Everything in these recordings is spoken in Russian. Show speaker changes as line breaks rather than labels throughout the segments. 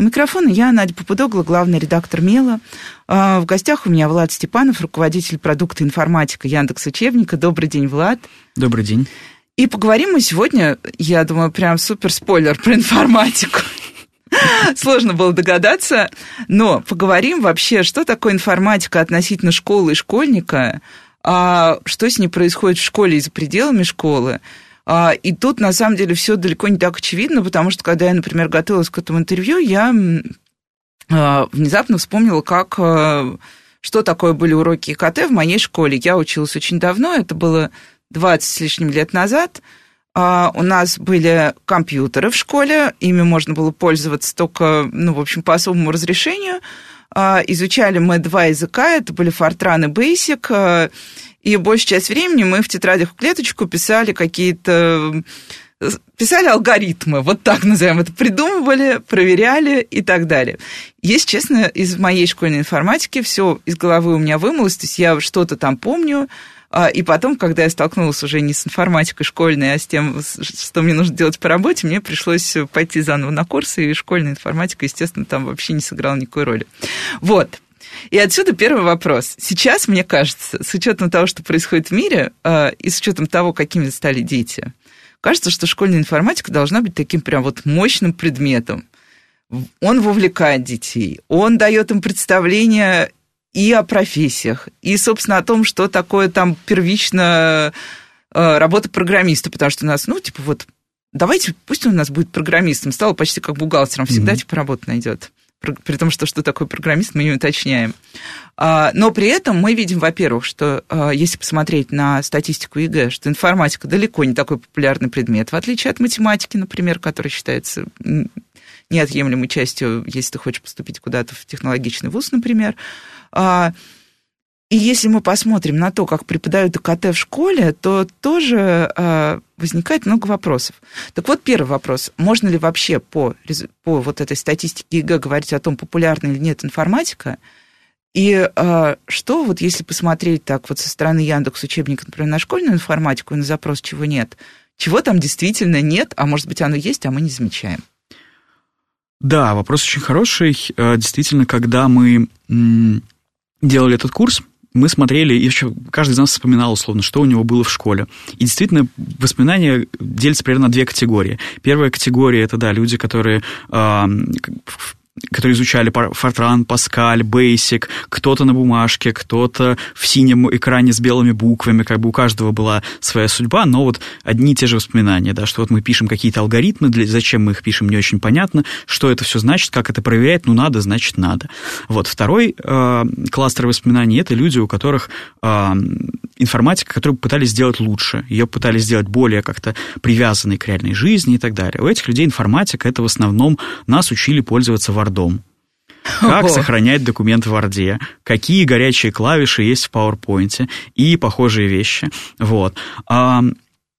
У микрофона я, Надя Попудогла, главный редактор МЕЛа. А, в гостях у меня Влад Степанов, руководитель продукта информатика Яндекс Учебника. Добрый день, Влад.
Добрый день.
И поговорим мы сегодня, я думаю, прям супер спойлер про информатику. Сложно было догадаться, но поговорим вообще, что такое информатика относительно школы и школьника, а что с ней происходит в школе и за пределами школы, и тут, на самом деле, все далеко не так очевидно, потому что, когда я, например, готовилась к этому интервью, я а, внезапно вспомнила, как а, что такое были уроки ИКТ в моей школе. Я училась очень давно, это было 20 с лишним лет назад. У нас были компьютеры в школе, ими можно было пользоваться только, ну, в общем, по особому разрешению. Изучали мы два языка, это были Fortran и Basic, и большую часть времени мы в тетрадях в клеточку писали какие-то писали алгоритмы, вот так назовем это, придумывали, проверяли и так далее. Если честно, из моей школьной информатики все из головы у меня вымылось, то есть я что-то там помню, а, и потом, когда я столкнулась уже не с информатикой школьной, а с тем, что мне нужно делать по работе, мне пришлось пойти заново на курсы, и школьная информатика, естественно, там вообще не сыграла никакой роли. Вот. И отсюда первый вопрос. Сейчас, мне кажется, с учетом того, что происходит в мире, э, и с учетом того, какими стали дети, кажется, что школьная информатика должна быть таким прям вот мощным предметом. Он вовлекает детей, он дает им представление и о профессиях, и, собственно, о том, что такое там первично э, работа программиста, потому что у нас, ну, типа, вот, давайте, пусть он у нас будет программистом, стал почти как бухгалтером, всегда, mm-hmm. типа, работу найдет при том, что что такое программист, мы не уточняем. А, но при этом мы видим, во-первых, что а, если посмотреть на статистику ЕГЭ, что информатика далеко не такой популярный предмет, в отличие от математики, например, которая считается неотъемлемой частью, если ты хочешь поступить куда-то в технологичный вуз, например. И если мы посмотрим на то, как преподают ИКТ в школе, то тоже э, возникает много вопросов. Так вот, первый вопрос. Можно ли вообще по, по вот этой статистике ЕГЭ говорить о том, популярна или нет информатика? И э, что вот если посмотреть так вот со стороны Яндекс учебника, например, на школьную информатику и на запрос «чего нет», чего там действительно нет, а может быть оно есть, а мы не замечаем?
Да, вопрос очень хороший. Э, действительно, когда мы делали этот курс, мы смотрели, и еще каждый из нас вспоминал, условно, что у него было в школе. И действительно, воспоминания делятся примерно на две категории. Первая категория – это, да, люди, которые э, которые изучали Fortran, Pascal, Basic, кто-то на бумажке, кто-то в синем экране с белыми буквами, как бы у каждого была своя судьба, но вот одни и те же воспоминания, да, что вот мы пишем какие-то алгоритмы, для, зачем мы их пишем, не очень понятно, что это все значит, как это проверять, ну надо, значит надо. Вот второй э, кластер воспоминаний – это люди, у которых э, информатика, которые пытались сделать лучше, ее пытались сделать более как-то привязанной к реальной жизни и так далее. У этих людей информатика – это в основном нас учили пользоваться Word Word. Как Ого. сохранять документ в Word, какие горячие клавиши есть в PowerPoint и похожие вещи. Вот.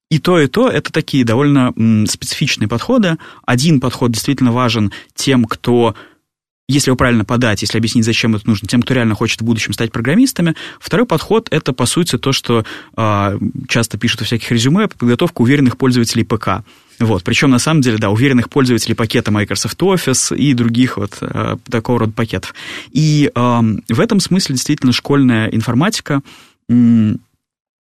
И то, и то это такие довольно специфичные подходы. Один подход действительно важен тем, кто если его правильно подать, если объяснить, зачем это нужно, тем, кто реально хочет в будущем стать программистами. Второй подход – это, по сути, то, что э, часто пишут во всяких резюме, подготовка уверенных пользователей ПК. Вот, причем, на самом деле, да, уверенных пользователей пакета Microsoft Office и других вот э, такого рода пакетов. И э, в этом смысле действительно школьная информатика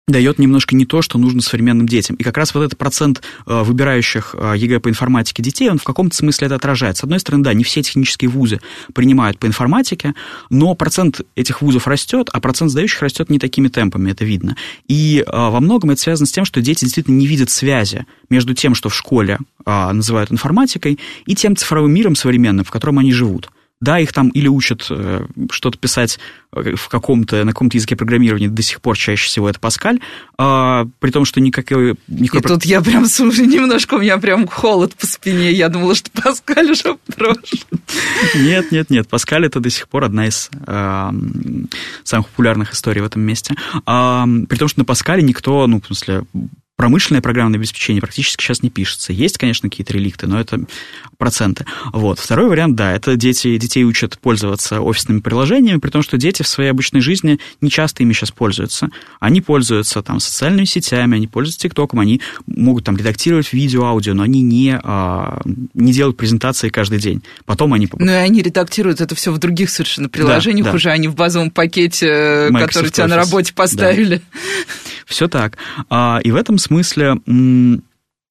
дает немножко не то, что нужно современным детям. И как раз вот этот процент э, выбирающих э, ЕГЭ по информатике детей, он в каком-то смысле это отражает. С одной стороны, да, не все технические вузы принимают по информатике, но процент этих вузов растет, а процент сдающих растет не такими темпами, это видно. И э, во многом это связано с тем, что дети действительно не видят связи между тем, что в школе называют информатикой, и тем цифровым миром современным, в котором они живут. Да, их там или учат э, что-то писать э, в каком-то, на каком-то языке программирования, до сих пор чаще всего это Паскаль, а, при том, что никакой... никакой...
И тут я прям, слушай, немножко у меня прям холод по спине, я думала, что Паскаль уже прошлый.
Нет, нет, нет, Паскаль это до сих пор одна из э, самых популярных историй в этом месте. А, при том, что на Паскале никто, ну, в смысле, промышленное программное обеспечение практически сейчас не пишется. Есть, конечно, какие-то реликты, но это проценты. Вот. Второй вариант, да, это дети, детей учат пользоваться офисными приложениями, при том, что дети в своей обычной жизни не часто ими сейчас пользуются. Они пользуются там социальными сетями, они пользуются ТикТоком, они могут там редактировать видео, аудио, но они не, а, не делают презентации каждый день. Потом они...
Ну и они редактируют это все в других совершенно приложениях, да, да. уже они в базовом пакете, Microsoft который тебя Office. на работе поставили. Да.
Все так. А, и в этом смысле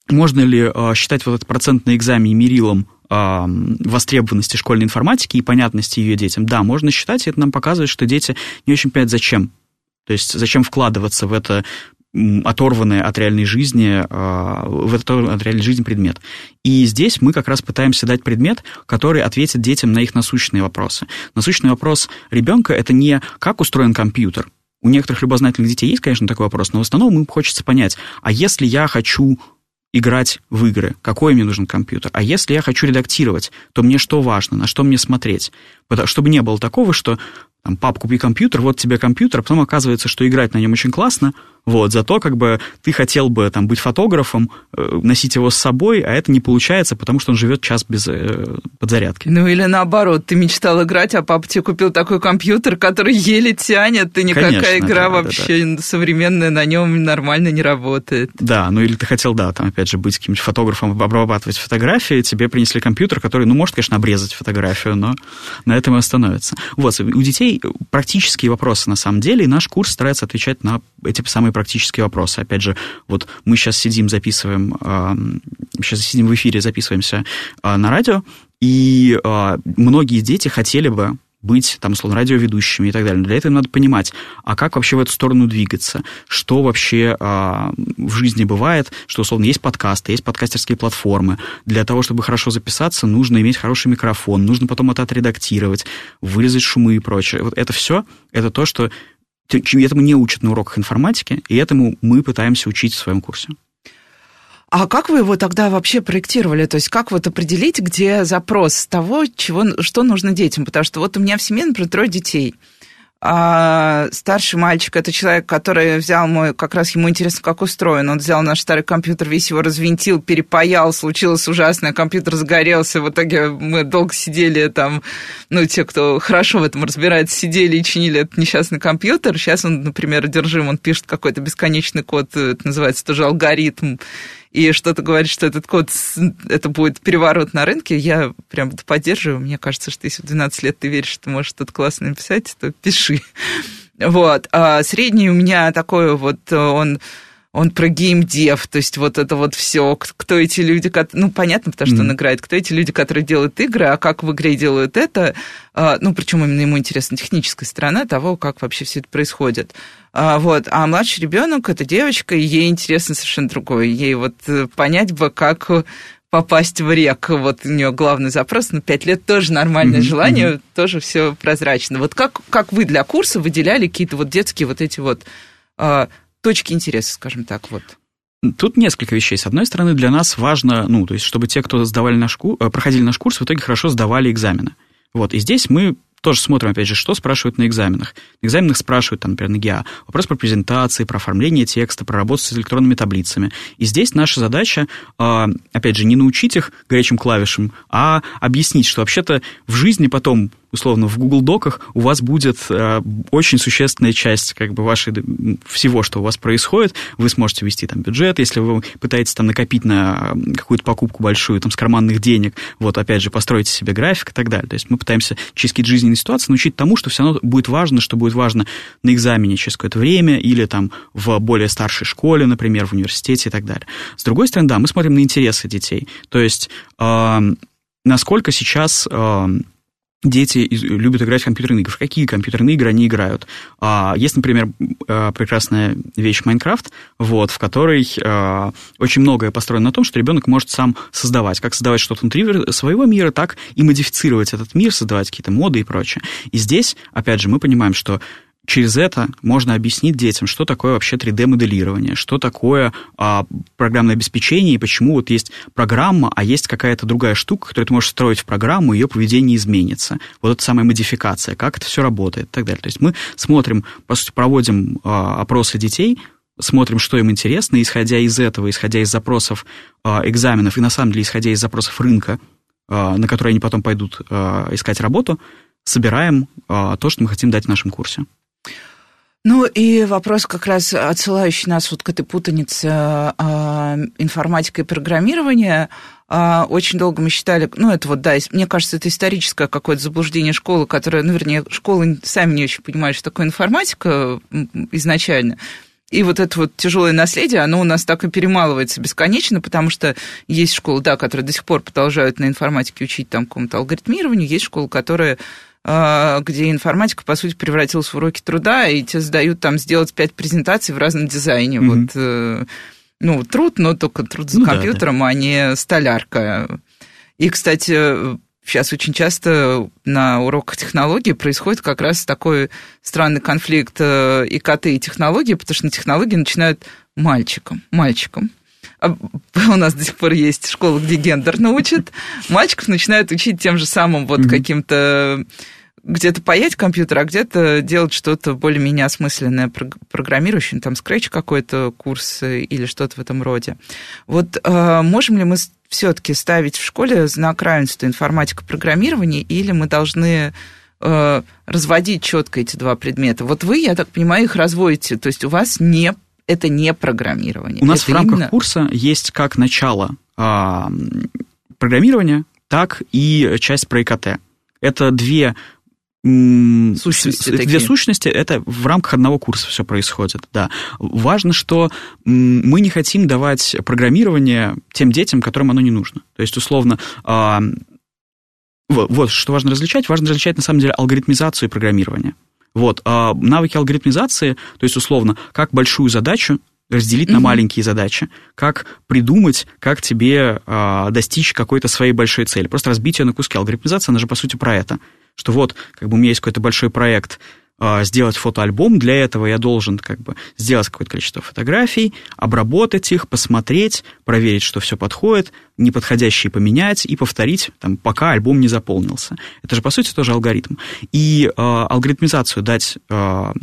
можно ли а, считать вот этот процентный экзамен мерилом а, востребованности школьной информатики и понятности ее детям? Да, можно считать, и это нам показывает, что дети не очень понимают, зачем. То есть зачем вкладываться в это оторванное от реальной жизни, в этот от реальной жизни предмет. И здесь мы как раз пытаемся дать предмет, который ответит детям на их насущные вопросы. Насущный вопрос ребенка – это не как устроен компьютер, у некоторых любознательных детей есть, конечно, такой вопрос, но в основном им хочется понять, а если я хочу играть в игры, какой мне нужен компьютер? А если я хочу редактировать, то мне что важно, на что мне смотреть? Чтобы не было такого, что там, пап, купи компьютер, вот тебе компьютер, а потом оказывается, что играть на нем очень классно, вот, зато как бы ты хотел бы там быть фотографом, э, носить его с собой, а это не получается, потому что он живет час без э, подзарядки.
Ну или наоборот, ты мечтал играть, а папа тебе купил такой компьютер, который еле тянет, и никакая Конечно, игра да, вообще да, да. современная на нем нормально не работает.
Да, ну или ты хотел, да, там опять же быть каким-нибудь фотографом, обрабатывать фотографии, тебе принесли компьютер, который, ну, может, конечно, обрезать фотографию, но на этом и остановится. Вот, у детей практические вопросы на самом деле, и наш курс старается отвечать на эти самые практические вопросы. Опять же, вот мы сейчас сидим, записываем, сейчас сидим в эфире, записываемся а, на радио, и а, многие дети хотели бы быть, там, условно, радиоведущими и так далее. Для этого надо понимать, а как вообще в эту сторону двигаться, что вообще а, в жизни бывает, что, условно, есть подкасты, есть подкастерские платформы. Для того, чтобы хорошо записаться, нужно иметь хороший микрофон, нужно потом это отредактировать, вырезать шумы и прочее. Вот это все, это то, что этому не учат на уроках информатики, и этому мы пытаемся учить в своем курсе.
А как вы его тогда вообще проектировали? То есть как вот определить, где запрос того, чего, что нужно детям? Потому что вот у меня в семье, например, трое детей. А старший мальчик это человек, который взял мой, как раз ему интересно, как устроен. Он взял наш старый компьютер, весь его развинтил, перепаял, случилось ужасное, компьютер загорелся. В итоге мы долго сидели там, ну, те, кто хорошо в этом разбирается, сидели и чинили этот несчастный компьютер. Сейчас он, например, одержим, он пишет какой-то бесконечный код, это называется тоже алгоритм и что-то говорит, что этот код, это будет переворот на рынке, я прям это поддерживаю. Мне кажется, что если в 12 лет ты веришь, что можешь что-то классно написать, то пиши. Вот. А средний у меня такой вот, он он про геймдев, то есть вот это вот все, кто эти люди, ну, понятно, потому что mm-hmm. он играет, кто эти люди, которые делают игры, а как в игре делают это, а, ну, причем именно ему интересна техническая сторона того, как вообще все это происходит. А, вот. А младший ребенок это девочка, и ей интересно совершенно другое. Ей вот э, понять бы, как попасть в рек. Вот у нее главный запрос на пять лет тоже нормальное mm-hmm. желание, mm-hmm. тоже все прозрачно. Вот как, как вы для курса выделяли какие-то вот детские вот эти вот а, точки интереса, скажем так, вот?
Тут несколько вещей. С одной стороны, для нас важно, ну, то есть, чтобы те, кто сдавали наш э, проходили наш курс, в итоге хорошо сдавали экзамены. Вот, и здесь мы тоже смотрим, опять же, что спрашивают на экзаменах. На экзаменах спрашивают, там, например, на ГИА, вопрос про презентации, про оформление текста, про работу с электронными таблицами. И здесь наша задача, а, опять же, не научить их горячим клавишам, а объяснить, что вообще-то в жизни потом условно, в Google Доках у вас будет э, очень существенная часть как бы вашей, всего, что у вас происходит. Вы сможете вести там бюджет, если вы пытаетесь там накопить на какую-то покупку большую там с карманных денег, вот опять же построите себе график и так далее. То есть мы пытаемся через какие-то жизненные ситуации научить тому, что все равно будет важно, что будет важно на экзамене через какое-то время или там в более старшей школе, например, в университете и так далее. С другой стороны, да, мы смотрим на интересы детей. То есть э, насколько сейчас... Э, дети любят играть в компьютерные игры. Какие компьютерные игры они играют? А, есть, например, э, прекрасная вещь Майнкрафт, вот, в которой э, очень многое построено на том, что ребенок может сам создавать. Как создавать что-то внутри своего мира, так и модифицировать этот мир, создавать какие-то моды и прочее. И здесь, опять же, мы понимаем, что через это можно объяснить детям, что такое вообще 3D-моделирование, что такое а, программное обеспечение и почему вот есть программа, а есть какая-то другая штука, которую ты можешь строить в программу, ее поведение изменится. Вот это самая модификация, как это все работает и так далее. То есть мы смотрим, по сути, проводим а, опросы детей, смотрим, что им интересно, и исходя из этого, исходя из запросов а, экзаменов и, на самом деле, исходя из запросов рынка, а, на которые они потом пойдут а, искать работу, собираем а, то, что мы хотим дать в нашем курсе.
Ну и вопрос как раз отсылающий нас вот к этой путанице э, информатика и программирования. Э, очень долго мы считали, ну это вот, да, мне кажется, это историческое какое-то заблуждение школы, которое, ну вернее, школы сами не очень понимают, что такое информатика изначально. И вот это вот тяжелое наследие, оно у нас так и перемалывается бесконечно, потому что есть школы, да, которые до сих пор продолжают на информатике учить там какому-то алгоритмированию, есть школы, которые а, где информатика, по сути, превратилась в уроки труда, и тебе задают там сделать пять презентаций в разном дизайне. Mm-hmm. Вот, э, ну, труд, но только труд за ну, компьютером, да, да. а не столярка. И, кстати, сейчас очень часто на уроках технологии происходит как раз такой странный конфликт э, ИКТ и технологии, потому что на технологии начинают мальчиком, мальчиком. А у нас до сих пор есть школа, где гендер научат. Мальчиков начинают учить тем же самым вот mm-hmm. каким-то где-то паять компьютер, а где-то делать что-то более-менее осмысленное, программирующее, там, скретч какой-то курс или что-то в этом роде. Вот э, можем ли мы все-таки ставить в школе знак равенства информатика программирования, или мы должны э, разводить четко эти два предмета? Вот вы, я так понимаю, их разводите, то есть у вас не это не программирование.
У нас
это
в рамках именно... курса есть как начало а, программирования, так и часть про ИКТ. Это две
сущности.
Две
такие.
сущности, это в рамках одного курса все происходит, да. Важно, что мы не хотим давать программирование тем детям, которым оно не нужно. То есть, условно, а, вот, вот что важно различать. Важно различать, на самом деле, алгоритмизацию и программирование. Вот, а навыки алгоритмизации, то есть, условно, как большую задачу разделить mm-hmm. на маленькие задачи, как придумать, как тебе а, достичь какой-то своей большой цели. Просто разбить ее на куски. Алгоритмизация, она же, по сути, про это. Что вот, как бы у меня есть какой-то большой проект, а, сделать фотоальбом. Для этого я должен как бы сделать какое-то количество фотографий, обработать их, посмотреть, проверить, что все подходит, неподходящие поменять и повторить, там, пока альбом не заполнился. Это же, по сути, тоже алгоритм. И э, алгоритмизацию дать, э, на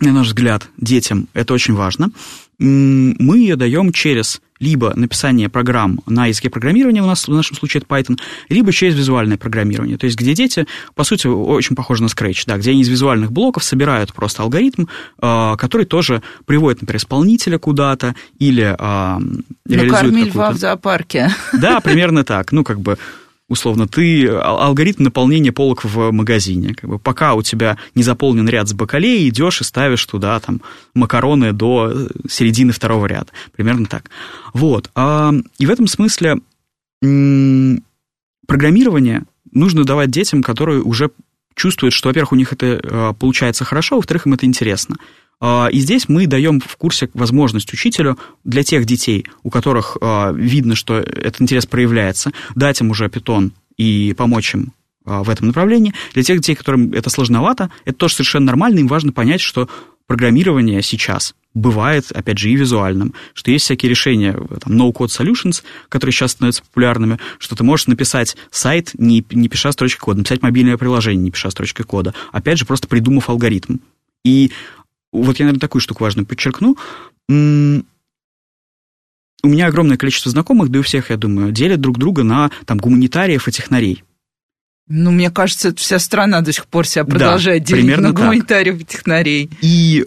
наш взгляд, детям это очень важно. Мы ее даем через либо написание программ на языке программирования, у нас в нашем случае это Python, либо через визуальное программирование. То есть, где дети, по сути, очень похожи на Scratch, да, где они из визуальных блоков собирают просто алгоритм, э, который тоже приводит, например, исполнителя куда-то или э, реализует
какую-то... льва в зоопарке.
Да, примерно так. Ну, как бы условно, ты алгоритм наполнения полок в магазине. Как бы, пока у тебя не заполнен ряд с бакалеей, идешь и ставишь туда там макароны до э, середины второго ряда. Примерно так. Вот. А, и в этом смысле программирование нужно давать детям, которые уже чувствуют, что, во-первых, у них это э, получается хорошо, во-вторых, им это интересно. А, и здесь мы даем в курсе возможность учителю для тех детей, у которых а, видно, что этот интерес проявляется, дать им уже питон и помочь им а, в этом направлении. Для тех детей, которым это сложновато, это тоже совершенно нормально, им важно понять, что программирование сейчас бывает, опять же, и визуальным, что есть всякие решения, там, no-code solutions, которые сейчас становятся популярными, что ты можешь написать сайт, не, не пиша строчкой кода, написать мобильное приложение, не пиша строчкой кода, опять же, просто придумав алгоритм. И вот я, наверное, такую штуку важную подчеркну. У меня огромное количество знакомых, да и у всех, я думаю, делят друг друга на там, гуманитариев и технарей.
Ну, мне кажется, вся страна до сих пор себя продолжает да, делить на гуманитариев так. и технарей.
И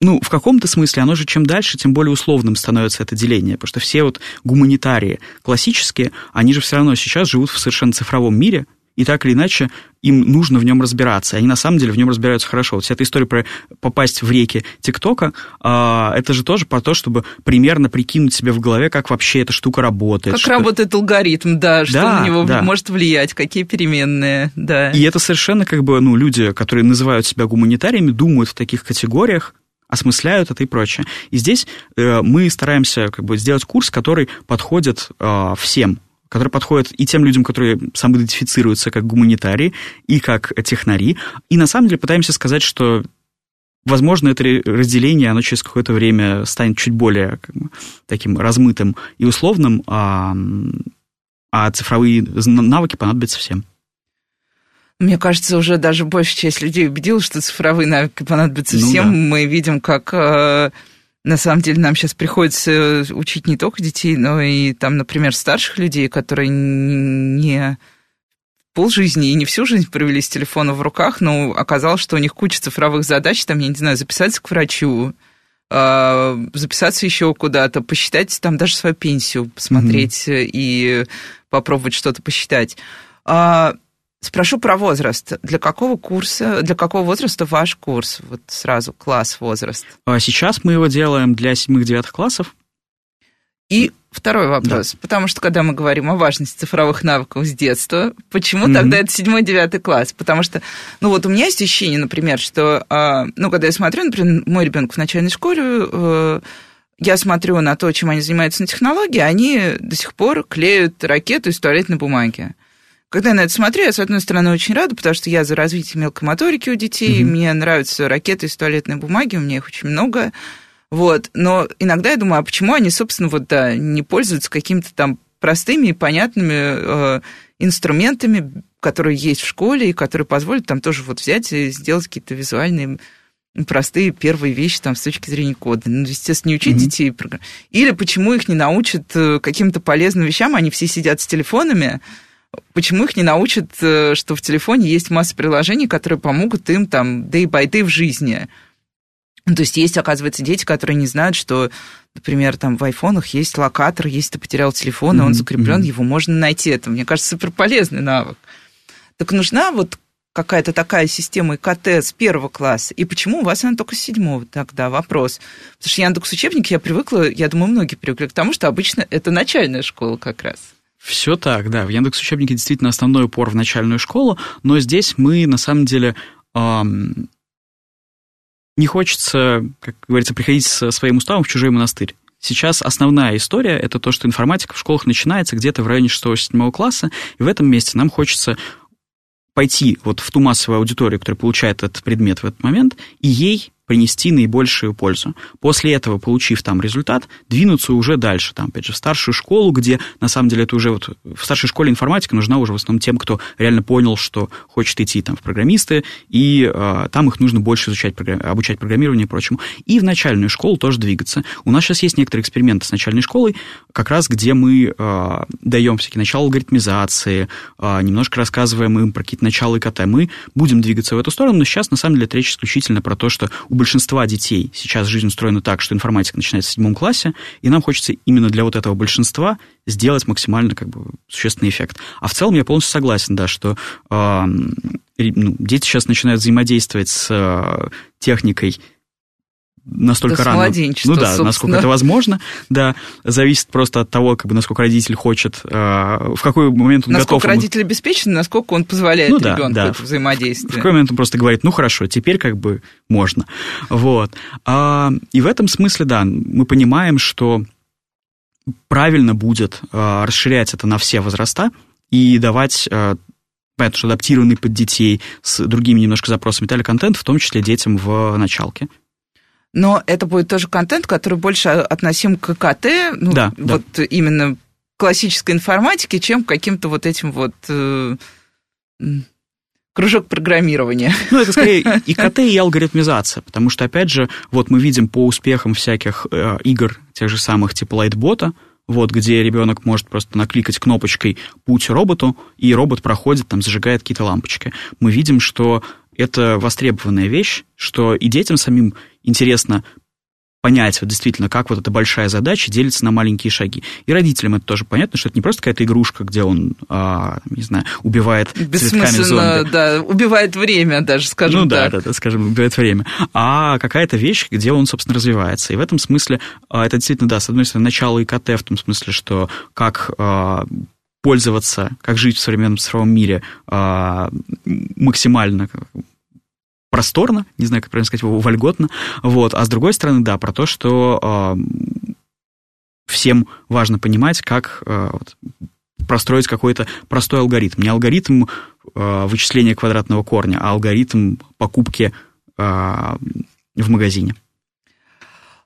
ну, в каком-то смысле оно же чем дальше, тем более условным становится это деление, потому что все вот гуманитарии классические, они же все равно сейчас живут в совершенно цифровом мире, и так или иначе им нужно в нем разбираться. Они на самом деле в нем разбираются хорошо. Вот вся эта история про попасть в реки ТикТока, а, это же тоже про то, чтобы примерно прикинуть себе в голове, как вообще эта штука работает.
Как
что...
работает алгоритм, да, что да, на него да. может влиять, какие переменные, да.
И это совершенно как бы, ну, люди, которые называют себя гуманитариями, думают в таких категориях, осмысляют это и прочее. И здесь э, мы стараемся как бы сделать курс, который подходит э, всем который подходит и тем людям, которые самоидентифицируются как гуманитарии, и как технари. И на самом деле пытаемся сказать, что Возможно, это разделение, оно через какое-то время станет чуть более как бы, таким размытым и условным, а, а цифровые навыки понадобятся всем.
Мне кажется, уже даже большая часть людей убедила, что цифровые навыки понадобятся ну, всем. Да. Мы видим, как э, на самом деле нам сейчас приходится учить не только детей, но и там, например, старших людей, которые не полжизни и не всю жизнь провели с телефоном в руках, но оказалось, что у них куча цифровых задач, там, я не знаю, записаться к врачу, а, записаться еще куда-то, посчитать там даже свою пенсию, посмотреть mm-hmm. и попробовать что-то посчитать. А, Спрошу про возраст. Для какого курса, для какого возраста ваш курс? Вот сразу класс, возраст.
А сейчас мы его делаем для 7-9 классов.
И второй вопрос. Да. Потому что, когда мы говорим о важности цифровых навыков с детства, почему mm-hmm. тогда это 7-9 класс? Потому что, ну вот у меня есть ощущение, например, что, а, ну, когда я смотрю, например, мой ребенок в начальной школе, э, я смотрю на то, чем они занимаются на технологии, они до сих пор клеют ракету из туалетной бумаги. Когда я на это смотрю, я, с одной стороны, очень рада, потому что я за развитие мелкой моторики у детей, mm-hmm. мне нравятся ракеты из туалетной бумаги, у меня их очень много. Вот. Но иногда я думаю, а почему они, собственно, вот, да, не пользуются какими-то там простыми и понятными э, инструментами, которые есть в школе, и которые позволят там тоже вот взять и сделать какие-то визуальные простые первые вещи там с точки зрения кода. Ну, естественно, не учить mm-hmm. детей. Или почему их не научат э, каким-то полезным вещам, они все сидят с телефонами, почему их не научат, э, что в телефоне есть масса приложений, которые помогут им там day by day в жизни. Ну, то есть есть, оказывается, дети, которые не знают, что, например, там в айфонах есть локатор, если ты потерял телефон, и он закреплен, mm-hmm. его можно найти. Это, мне кажется, супер полезный навык. Так нужна вот какая-то такая система ИКТ с первого класса, и почему у вас она только с седьмого тогда? Вопрос. Потому что Яндекс учебники я привыкла, я думаю, многие привыкли к тому, что обычно это начальная школа как раз.
Все так, да. В Яндекс учебнике действительно основной упор в начальную школу, но здесь мы на самом деле эм, не хочется, как говорится, приходить со своим уставом в чужой монастырь. Сейчас основная история – это то, что информатика в школах начинается где-то в районе 6-7 класса, и в этом месте нам хочется пойти вот в ту массовую аудиторию, которая получает этот предмет в этот момент, и ей принести наибольшую пользу. После этого, получив там результат, двинуться уже дальше, там, опять же, в старшую школу, где, на самом деле, это уже вот в старшей школе информатика нужна уже в основном тем, кто реально понял, что хочет идти там в программисты, и э, там их нужно больше изучать, обучать программированию и прочему. И в начальную школу тоже двигаться. У нас сейчас есть некоторые эксперименты с начальной школой, как раз где мы э, даем всякие начала алгоритмизации, э, немножко рассказываем им про какие-то начала ИКТ. Мы будем двигаться в эту сторону, но сейчас, на самом деле, речь исключительно про то, что у большинства детей сейчас жизнь устроена так, что информатика начинается в седьмом классе, и нам хочется именно для вот этого большинства сделать максимально как бы существенный эффект. А в целом я полностью согласен, да, что э, ну, дети сейчас начинают взаимодействовать с э, техникой настолько
да,
рано.
Ну
да, насколько это возможно. Да, зависит просто от того, как бы, насколько родитель хочет, э, в какой момент он
насколько
готов.
Насколько родитель обеспечен, насколько он позволяет ну, да, ребенку да. это взаимодействие.
В какой момент он просто говорит, ну хорошо, теперь как бы можно. Вот. А, и в этом смысле, да, мы понимаем, что правильно будет а, расширять это на все возраста и давать а, понятно, что адаптированный под детей, с другими немножко запросами телеконтент, в том числе детям в началке
но это будет тоже контент, который больше относим к КТ, ну,
да,
вот
да.
именно классической информатике, чем к каким-то вот этим вот э, кружок программирования.
Ну, это скорее и КТ, и алгоритмизация, потому что, опять же, вот мы видим по успехам всяких э, игр, тех же самых типа Лайтбота, вот, где ребенок может просто накликать кнопочкой «Путь роботу», и робот проходит, там, зажигает какие-то лампочки. Мы видим, что это востребованная вещь, что и детям самим интересно понять вот действительно, как вот эта большая задача делится на маленькие шаги. И родителям это тоже понятно, что это не просто какая-то игрушка, где он, а, не знаю, убивает цветками зомби.
да, убивает время даже, скажем
ну,
так.
Ну да, да, да, скажем, убивает время. А какая-то вещь, где он, собственно, развивается. И в этом смысле а, это действительно, да, с одной стороны, начало ИКТ в том смысле, что как а, пользоваться, как жить в современном цифровом мире а, максимально просторно, не знаю, как правильно сказать, вольготно, вот, а с другой стороны, да, про то, что э, всем важно понимать, как э, вот, простроить какой-то простой алгоритм. Не алгоритм э, вычисления квадратного корня, а алгоритм покупки э, в магазине.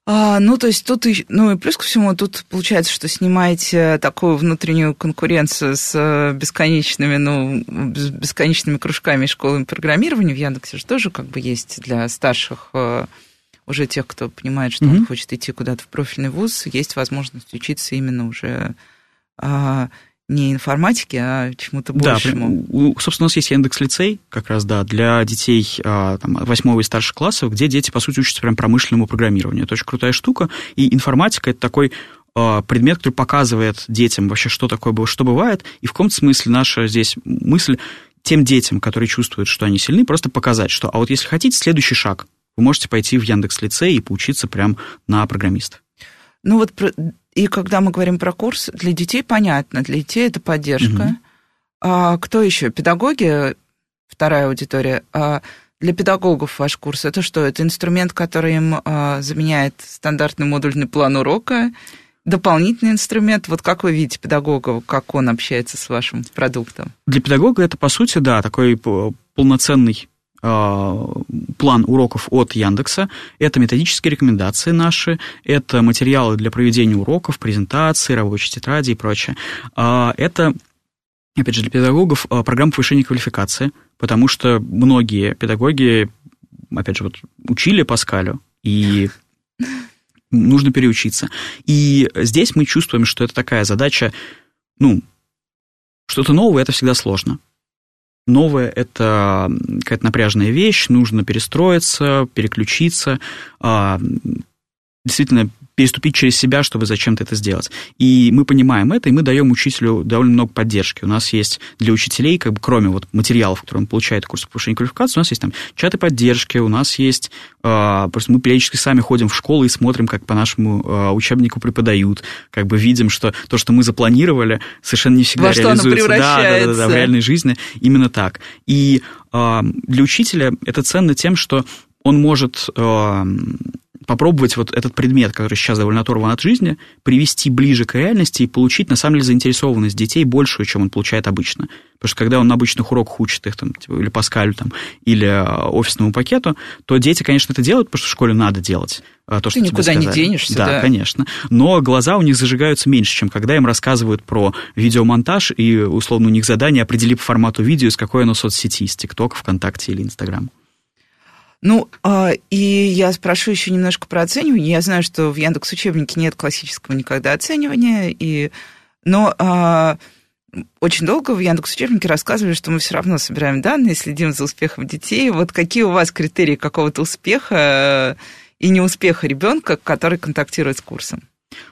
А, ну, то есть тут, ну и плюс ко всему, тут получается, что снимаете такую внутреннюю конкуренцию с э, бесконечными, ну, бесконечными кружками и школами программирования в Яндексе же тоже как бы есть для старших э, уже тех, кто понимает, что mm-hmm. он хочет идти куда-то в профильный вуз, есть возможность учиться именно уже а, не информатике, а чему-то большему.
Да, собственно, у нас есть Яндекс лицей, как раз, да, для детей а, там, 8 и старших классов, где дети, по сути, учатся прям промышленному программированию. Это очень крутая штука, и информатика – это такой а, предмет, который показывает детям вообще, что такое было, что бывает, и в каком-то смысле наша здесь мысль тем детям, которые чувствуют, что они сильны, просто показать, что, а вот если хотите, следующий шаг, вы можете пойти в Яндекс лицей и поучиться прям на программиста.
Ну вот и когда мы говорим про курс, для детей понятно, для детей это поддержка. Угу. А кто еще? Педагоги, вторая аудитория. А для педагогов ваш курс это что? Это инструмент, который им а, заменяет стандартный модульный план урока, дополнительный инструмент. Вот как вы видите педагога, как он общается с вашим продуктом?
Для педагога это, по сути, да, такой полноценный план уроков от Яндекса. Это методические рекомендации наши, это материалы для проведения уроков, презентации, рабочие тетради и прочее. А, это, опять же, для педагогов э, программа повышения квалификации, потому что многие педагоги, опять же, вот учили Паскалю, и нужно переучиться. И здесь мы чувствуем, что это такая задача, ну, что-то новое, это всегда сложно новое – это какая-то напряженная вещь, нужно перестроиться, переключиться, а, действительно переступить через себя, чтобы зачем-то это сделать. И мы понимаем это, и мы даем учителю довольно много поддержки. У нас есть для учителей, как бы кроме вот материалов, которые он получает в курсе повышения квалификации, у нас есть там чаты поддержки, у нас есть... Э, просто мы периодически сами ходим в школу и смотрим, как по нашему э, учебнику преподают, как бы видим, что то, что мы запланировали, совершенно не всегда
Во
реализуется.
Что оно
да, да, да, да, в реальной жизни именно так. И э, для учителя это ценно тем, что он может попробовать вот этот предмет, который сейчас довольно оторван от жизни, привести ближе к реальности и получить, на самом деле, заинтересованность детей большую, чем он получает обычно. Потому что когда он на обычных уроках учит их, там, типа, или Паскалю, там, или а, офисному пакету, то дети, конечно, это делают, потому что в школе надо делать а, то, что
Ты никуда не денешься,
да,
да.
конечно. Но глаза у них зажигаются меньше, чем когда им рассказывают про видеомонтаж, и, условно, у них задание определи по формату видео, из какой оно соцсети, из ТикТока, ВКонтакте или Инстаграм.
Ну, а, и я спрошу еще немножко про оценивание. Я знаю, что в Яндекс учебнике нет классического никогда оценивания, и, но а, очень долго в Яндекс учебнике рассказывали, что мы все равно собираем данные, следим за успехом детей. Вот какие у вас критерии какого-то успеха и неуспеха ребенка, который контактирует с курсом?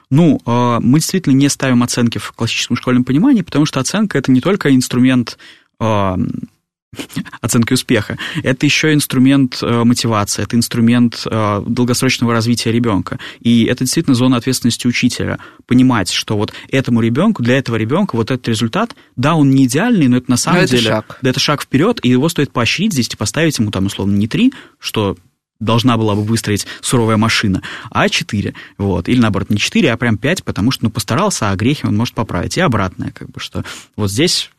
Ну, а, мы действительно не ставим оценки в классическом школьном понимании, потому что оценка это не только инструмент оценки успеха. Это еще инструмент э, мотивации, это инструмент э, долгосрочного развития ребенка. И это действительно зона ответственности учителя. Понимать, что вот этому ребенку, для этого ребенка вот этот результат, да, он не идеальный, но это на самом но деле... Это шаг. Да, это шаг вперед, и его стоит поощрить здесь и поставить ему там, условно, не три, что должна была бы выстроить суровая машина, а 4. Вот. Или наоборот, не 4, а прям 5, потому что ну, постарался, а грехи он может поправить. И обратное, как бы, что вот здесь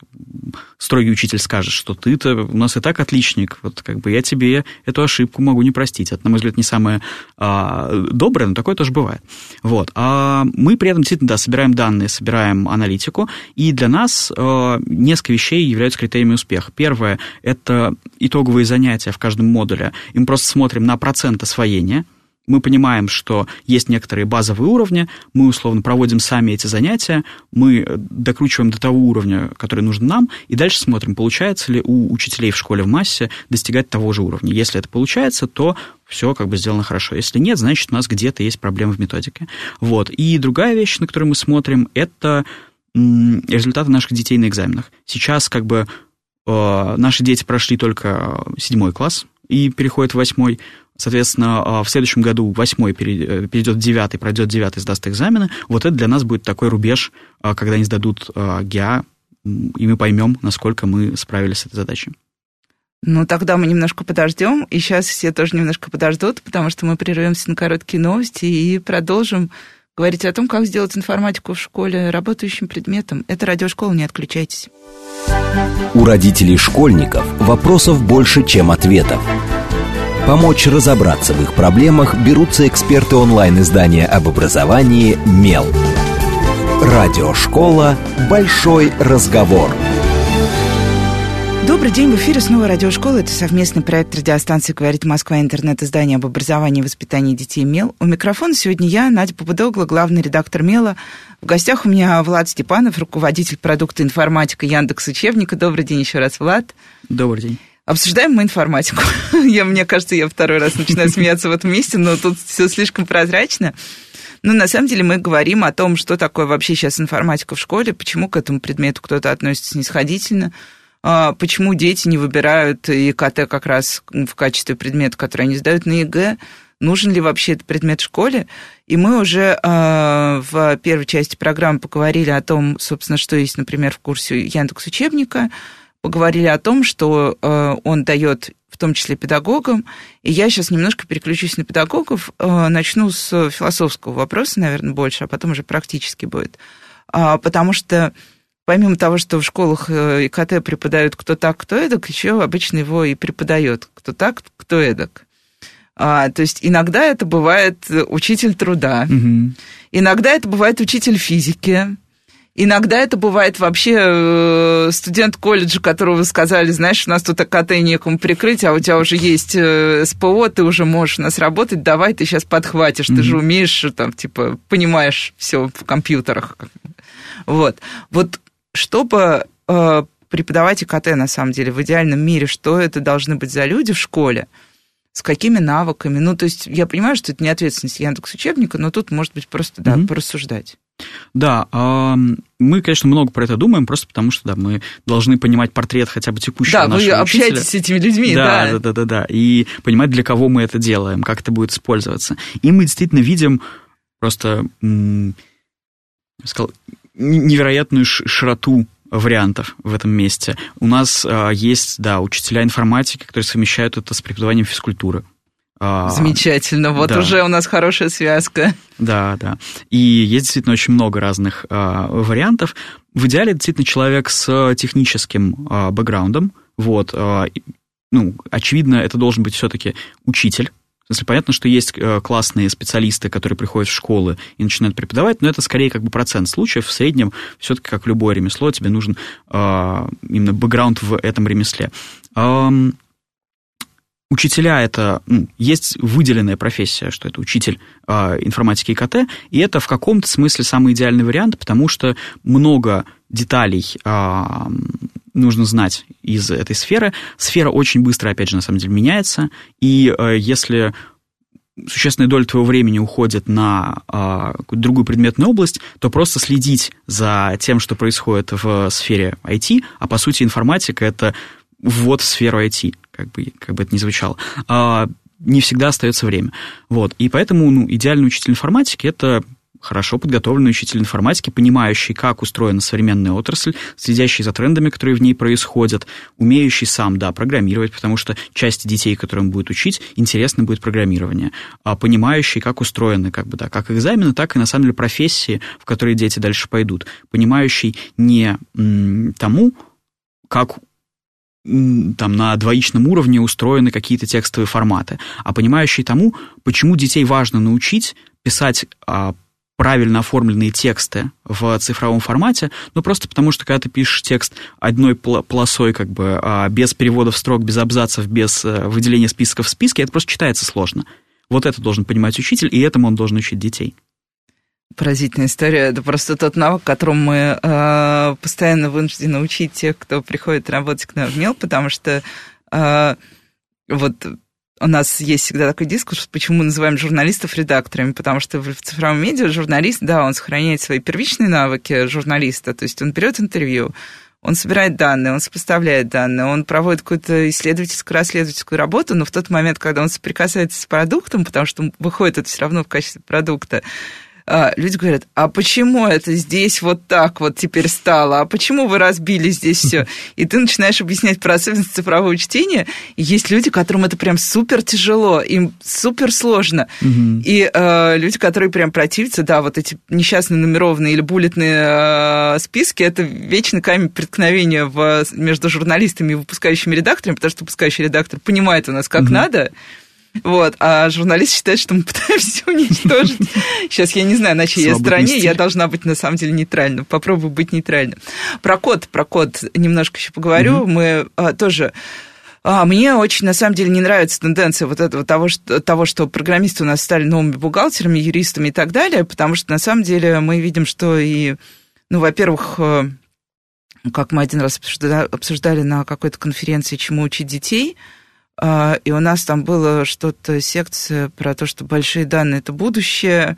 строгий учитель скажет, что ты-то у нас и так отличник, вот как бы я тебе эту ошибку могу не простить. Это, на мой взгляд, не самое а, доброе, но такое тоже бывает. Вот. А мы при этом действительно, да, собираем данные, собираем аналитику, и для нас а, несколько вещей являются критериями успеха. Первое – это итоговые занятия в каждом модуле, и мы просто смотрим на процент освоения, мы понимаем, что есть некоторые базовые уровни, мы условно проводим сами эти занятия, мы докручиваем до того уровня, который нужен нам, и дальше смотрим, получается ли у учителей в школе в массе достигать того же уровня. Если это получается, то все как бы сделано хорошо. Если нет, значит, у нас где-то есть проблемы в методике. Вот. И другая вещь, на которую мы смотрим, это результаты наших детей на экзаменах. Сейчас как бы э, наши дети прошли только седьмой класс и переходят в восьмой. Соответственно, а, в следующем году восьмой э, перейдет в девятый, пройдет девятый, сдаст экзамены. Вот это для нас будет такой рубеж, а, когда они сдадут а, ГИА, и мы поймем, насколько мы справились с этой задачей.
Ну, тогда мы немножко подождем, и сейчас все тоже немножко подождут, потому что мы прервемся на короткие новости и продолжим говорить о том, как сделать информатику в школе работающим предметом. Это радиошкола, не отключайтесь.
У родителей школьников вопросов больше, чем ответов. Помочь разобраться в их проблемах берутся эксперты онлайн-издания об образовании «Мел». Радиошкола «Большой разговор».
Добрый день, в эфире снова радиошкола. Это совместный проект радиостанции «Говорит Москва» интернет-издание об образовании и воспитании детей «Мел». У микрофона сегодня я, Надя Попудогла, главный редактор «Мела». В гостях у меня Влад Степанов, руководитель продукта информатика Яндекс Учебника. Добрый день еще раз, Влад.
Добрый день.
Обсуждаем мы информатику. я, мне кажется, я второй раз начинаю смеяться в этом месте, но тут все слишком прозрачно. Но на самом деле мы говорим о том, что такое вообще сейчас информатика в школе, почему к этому предмету кто-то относится снисходительно, почему дети не выбирают ИКТ как раз в качестве предмета, который они сдают на ЕГЭ, нужен ли вообще этот предмет в школе. И мы уже э, в первой части программы поговорили о том, собственно, что есть, например, в курсе Яндекс учебника, поговорили о том, что э, он дает в том числе педагогам. И я сейчас немножко переключусь на педагогов. Начну с философского вопроса, наверное, больше, а потом уже практически будет. А, потому что помимо того, что в школах э, ИКТ преподают кто так, кто эдак, еще обычно его и преподает кто так, кто эдак. А, то есть иногда это бывает учитель труда, угу. иногда это бывает учитель физики, Иногда это бывает вообще э, студент колледжа, которого сказали, знаешь, у нас тут АКТ некому прикрыть, а у тебя уже есть э, СПО, ты уже можешь у нас работать, давай ты сейчас подхватишь, mm-hmm. ты же умеешь, там, типа, понимаешь все в компьютерах. Вот. Вот чтобы э, преподавать ИКТ, на самом деле, в идеальном мире, что это должны быть за люди в школе, с какими навыками. Ну, то есть я понимаю, что это не ответственность Яндекс учебника, но тут, может быть, просто, да, mm-hmm. порассуждать.
Да, мы, конечно, много про это думаем, просто потому что, да, мы должны понимать портрет хотя бы текущего да, нашего
Да, вы общаетесь с этими людьми,
да. Да, да, да, да, и понимать, для кого мы это делаем, как это будет использоваться. И мы действительно видим просто, сказал, невероятную широту вариантов в этом месте. У нас а, есть, да, учителя информатики, которые совмещают это с преподаванием физкультуры.
А, Замечательно, вот да. уже у нас хорошая связка.
Да, да. И есть действительно очень много разных а, вариантов. В идеале действительно человек с техническим а, бэкграундом. Вот, а, ну, очевидно, это должен быть все-таки учитель. В смысле, понятно, что есть э, классные специалисты, которые приходят в школы и начинают преподавать, но это скорее как бы процент случаев. В среднем, все-таки, как любое ремесло, тебе нужен э, именно бэкграунд в этом ремесле. Учителя это ну, есть выделенная профессия, что это учитель э, информатики и КТ, и это в каком-то смысле самый идеальный вариант, потому что много деталей э, нужно знать из этой сферы. Сфера очень быстро, опять же, на самом деле меняется, и э, если существенная доля твоего времени уходит на э, какую-то другую предметную область, то просто следить за тем, что происходит в сфере IT, а по сути информатика это ввод в сферу IT как бы, как бы это ни звучало, а, не всегда остается время. Вот. И поэтому ну, идеальный учитель информатики – это хорошо подготовленный учитель информатики, понимающий, как устроена современная отрасль, следящий за трендами, которые в ней происходят, умеющий сам, да, программировать, потому что части детей, которые он будет учить, интересно будет программирование, а понимающий, как устроены, как бы, да, как экзамены, так и, на самом деле, профессии, в которые дети дальше пойдут, понимающий не тому, как там на двоичном уровне устроены какие-то текстовые форматы, а понимающий тому, почему детей важно научить писать а, правильно оформленные тексты в цифровом формате, ну просто потому что когда ты пишешь текст одной полосой, как бы а, без переводов строк, без абзацев, без а, выделения списков в списке, это просто читается сложно. Вот это должен понимать учитель, и этому он должен учить детей.
Поразительная история. Это просто тот навык, которым мы э, постоянно вынуждены учить тех, кто приходит работать к нам в МЕЛ, потому что э, вот у нас есть всегда такой дискурс, почему мы называем журналистов редакторами, потому что в цифровом медиа журналист, да, он сохраняет свои первичные навыки журналиста, то есть он берет интервью, он собирает данные, он сопоставляет данные, он проводит какую-то исследовательскую, расследовательскую работу, но в тот момент, когда он соприкасается с продуктом, потому что выходит это все равно в качестве продукта, люди говорят, а почему это здесь вот так вот теперь стало? А почему вы разбили здесь все? И ты начинаешь объяснять про особенности цифрового чтения, и есть люди, которым это прям супер тяжело, им супер сложно. Угу. И э, люди, которые прям противятся, да, вот эти несчастные нумерованные или буллетные э, списки, это вечный камень преткновения в, между журналистами и выпускающими редакторами, потому что выпускающий редактор понимает у нас, как угу. надо, вот, а журналист считает, что мы пытаемся уничтожить. Сейчас я не знаю, на чьей стороне, я должна быть на самом деле нейтральным. Попробую быть нейтральным. Про код, про код немножко еще поговорю. Угу. Мы а, тоже а, мне очень, на самом деле, не нравится тенденция вот этого того что, того, что программисты у нас стали новыми бухгалтерами, юристами и так далее, потому что, на самом деле, мы видим, что и, ну, во-первых, э, как мы один раз обсуждали, на какой-то конференции, чему учить детей – и у нас там было что-то, секция про то, что большие данные – это будущее.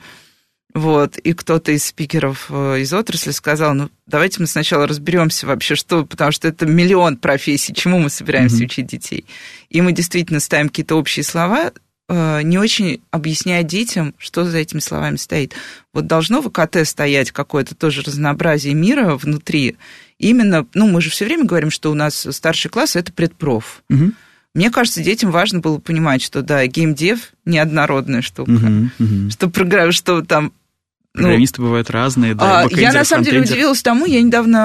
Вот, и кто-то из спикеров э, из отрасли сказал, ну, давайте мы сначала разберемся вообще, что, потому что это миллион профессий, чему мы собираемся mm-hmm. учить детей. И мы действительно ставим какие-то общие слова, э, не очень объясняя детям, что за этими словами стоит. Вот должно в КТ стоять какое-то тоже разнообразие мира внутри. Именно, ну, мы же все время говорим, что у нас старший класс – это предпроф. Угу. Мне кажется, детям важно было понимать, что да, геймдев неоднородная штука, угу, угу. что программа, что там
ну, Программисты бывают разные, да.
А, я на самом деле удивилась тому, я недавно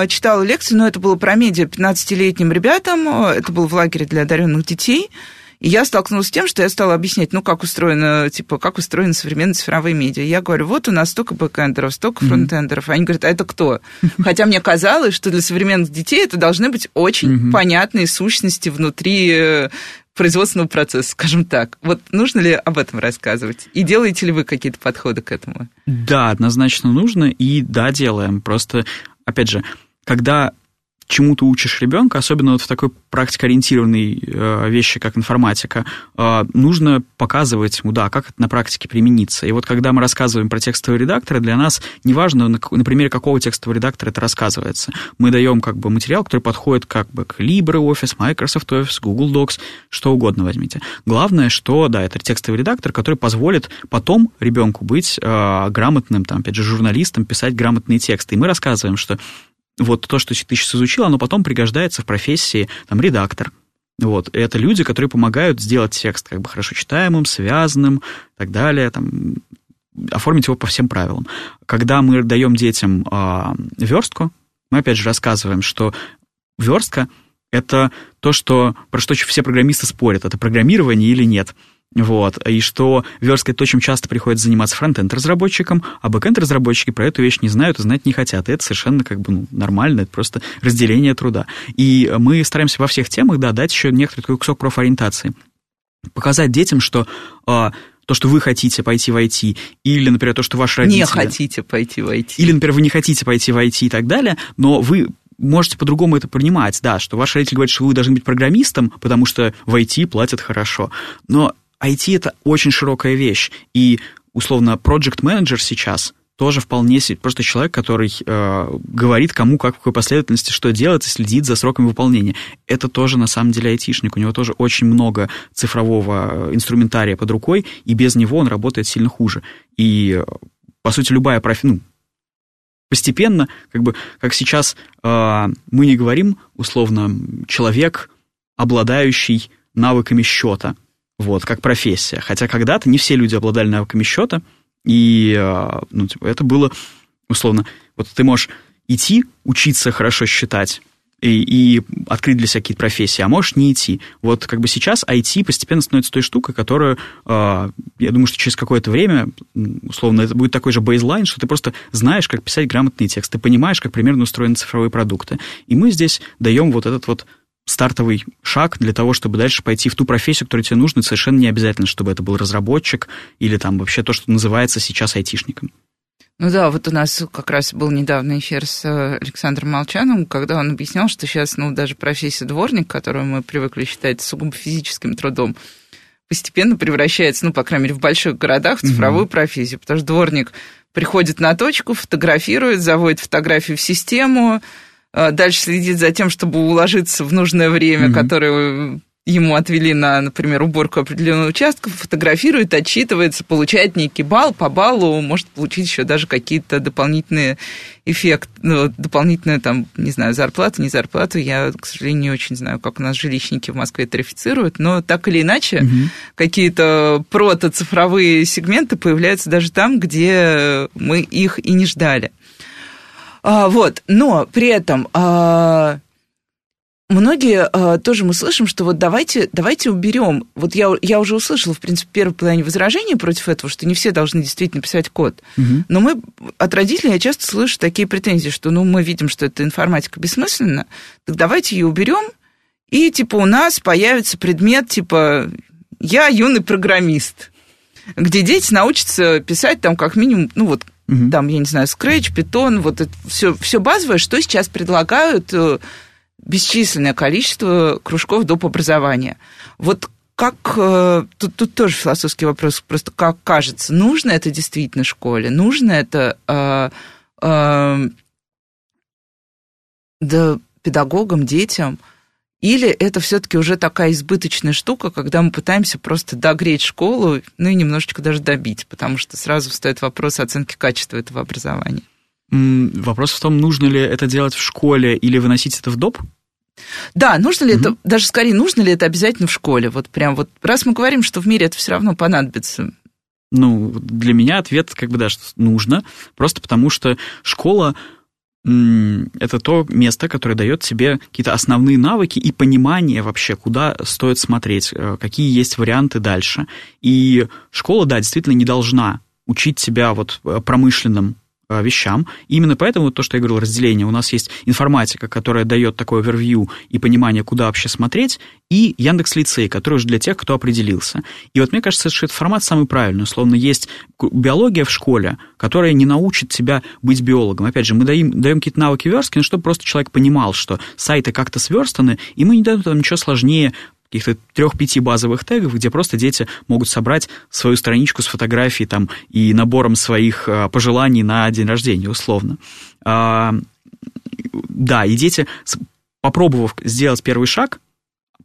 а, читала лекцию, но это было про медиа 15-летним ребятам, это был в лагере для одаренных детей. И я столкнулась с тем, что я стала объяснять, ну, как устроено, типа, как устроены современные цифровые медиа. Я говорю, вот у нас столько бэкэндеров, столько mm-hmm. фронтендеров. Они говорят, а это кто? Хотя мне казалось, что для современных детей это должны быть очень mm-hmm. понятные сущности внутри э, производственного процесса, скажем так. Вот нужно ли об этом рассказывать? И делаете ли вы какие-то подходы к этому?
Да, однозначно нужно, и да, делаем. Просто, опять же, когда чему ты учишь ребенка, особенно вот в такой практикоориентированной э, вещи, как информатика, э, нужно показывать ему, да, как это на практике примениться. И вот когда мы рассказываем про текстовые редакторы, для нас неважно, на, на примере какого текстового редактора это рассказывается. Мы даем как бы материал, который подходит как бы к LibreOffice, Microsoft Office, Google Docs, что угодно возьмите. Главное, что, да, это текстовый редактор, который позволит потом ребенку быть э, грамотным, там, опять же, журналистом, писать грамотные тексты. И мы рассказываем, что вот то, что ты сейчас изучил, оно потом пригождается в профессии там, редактор. Вот. Это люди, которые помогают сделать текст как бы хорошо читаемым, связанным и так далее, там, оформить его по всем правилам. Когда мы даем детям э, верстку, мы опять же рассказываем, что верстка это то, что, про что все программисты спорят, это программирование или нет. Вот, и что версткой то, чем часто приходится заниматься фронтенд-разработчикам, а бэкенд-разработчики про эту вещь не знают и знать не хотят. И это совершенно как бы ну, нормально, это просто разделение труда. И мы стараемся во всех темах, да, дать еще некоторый такой кусок профориентации. Показать детям, что а, то, что вы хотите пойти в IT, или, например, то, что ваши родители...
Не хотите пойти в IT.
Или, например, вы не хотите пойти в IT и так далее, но вы можете по-другому это принимать, да, что ваши родители говорят, что вы должны быть программистом, потому что в IT платят хорошо. Но IT это очень широкая вещь, и условно project менеджер сейчас тоже вполне себе просто человек, который э, говорит кому, как, в какой последовательности что делать и следит за сроками выполнения. Это тоже на самом деле айтишник. У него тоже очень много цифрового инструментария под рукой, и без него он работает сильно хуже. И, по сути, любая профи... Ну, постепенно, как бы, как сейчас э, мы не говорим, условно, человек, обладающий навыками счета – вот, как профессия. Хотя когда-то не все люди обладали навыками счета, и а, ну, типа, это было, условно, вот ты можешь идти, учиться хорошо считать, и, и открыть для себя какие-то профессии, а можешь не идти. Вот как бы сейчас IT постепенно становится той штукой, которую, э, я думаю, что через какое-то время, условно, это будет такой же бейзлайн, что ты просто знаешь, как писать грамотный текст, ты понимаешь, как примерно устроены цифровые продукты. И мы здесь даем вот этот вот стартовый шаг для того, чтобы дальше пойти в ту профессию, которая тебе нужна, совершенно не обязательно, чтобы это был разработчик или там вообще то, что называется сейчас айтишником.
Ну да, вот у нас как раз был недавно эфир с э, Александром Молчаном, когда он объяснял, что сейчас, ну, даже профессия дворник, которую мы привыкли считать сугубо физическим трудом, постепенно превращается, ну, по крайней мере, в больших городах в цифровую mm-hmm. профессию, потому что дворник приходит на точку, фотографирует, заводит фотографию в систему, дальше следит за тем, чтобы уложиться в нужное время, mm-hmm. которое ему отвели на, например, уборку определенного участка, фотографирует, отчитывается, получает некий балл, по баллу может получить еще даже какие-то дополнительные эффекты, ну, дополнительную, там, не знаю, зарплату, не зарплату. Я, к сожалению, не очень знаю, как у нас жилищники в Москве тарифицируют, но так или иначе угу. какие-то протоцифровые сегменты появляются даже там, где мы их и не ждали. А, вот, но при этом... А, Многие э, тоже мы слышим, что вот давайте, давайте уберем. Вот я, я уже услышала, в принципе, в первом плане возражения против этого, что не все должны действительно писать код. Угу. Но мы от родителей я часто слышу такие претензии, что ну мы видим, что эта информатика бессмысленна, так давайте ее уберем, и типа у нас появится предмет типа я юный программист, где дети научатся писать там как минимум, ну вот угу. там, я не знаю, Scratch, Python, вот это все, все базовое, что сейчас предлагают э, бесчисленное количество кружков доп. образования. Вот как, э, тут, тут тоже философский вопрос, просто как кажется, нужно это действительно школе, нужно это э, э, да, педагогам, детям, или это все-таки уже такая избыточная штука, когда мы пытаемся просто догреть школу, ну и немножечко даже добить, потому что сразу встает вопрос оценки качества этого образования.
Вопрос в том, нужно ли это делать в школе или выносить это в доп?
Да, нужно ли угу. это, даже скорее, нужно ли это обязательно в школе? Вот прям вот, раз мы говорим, что в мире это все равно понадобится.
Ну, для меня ответ как бы, да, что нужно, просто потому что школа это то место, которое дает тебе какие-то основные навыки и понимание вообще, куда стоит смотреть, э, какие есть варианты дальше. И школа, да, действительно не должна учить тебя вот э, промышленным вещам. И именно поэтому то, что я говорил, разделение. У нас есть информатика, которая дает такое овервью и понимание, куда вообще смотреть, и Яндекс Лицей, который уже для тех, кто определился. И вот мне кажется, что этот формат самый правильный. Условно, есть биология в школе, которая не научит тебя быть биологом. Опять же, мы даем, даем какие-то навыки верстки, но чтобы просто человек понимал, что сайты как-то сверстаны, и мы не даем там ничего сложнее каких-то трех-пяти базовых тегов, где просто дети могут собрать свою страничку с фотографией там, и набором своих а, пожеланий на день рождения, условно. А, да, и дети, попробовав сделать первый шаг,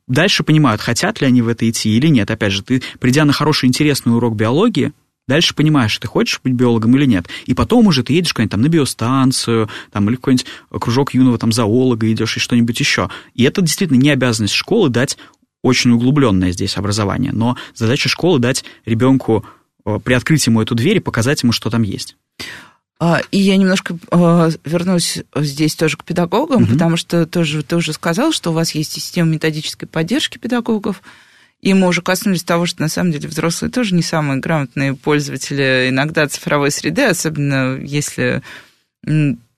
дальше понимают, хотят ли они в это идти или нет. Опять же, ты, придя на хороший, интересный урок биологии, дальше понимаешь, ты хочешь быть биологом или нет. И потом уже ты едешь куда-нибудь там на биостанцию, там, или какой-нибудь кружок юного там зоолога идешь и что-нибудь еще. И это действительно не обязанность школы дать очень углубленное здесь образование, но задача школы дать ребенку, э, приоткрыть ему эту дверь и показать ему, что там есть.
А, и я немножко э, вернусь здесь тоже к педагогам, угу. потому что тоже ты уже сказал, что у вас есть система методической поддержки педагогов, и мы уже коснулись того, что на самом деле взрослые тоже не самые грамотные пользователи иногда цифровой среды, особенно если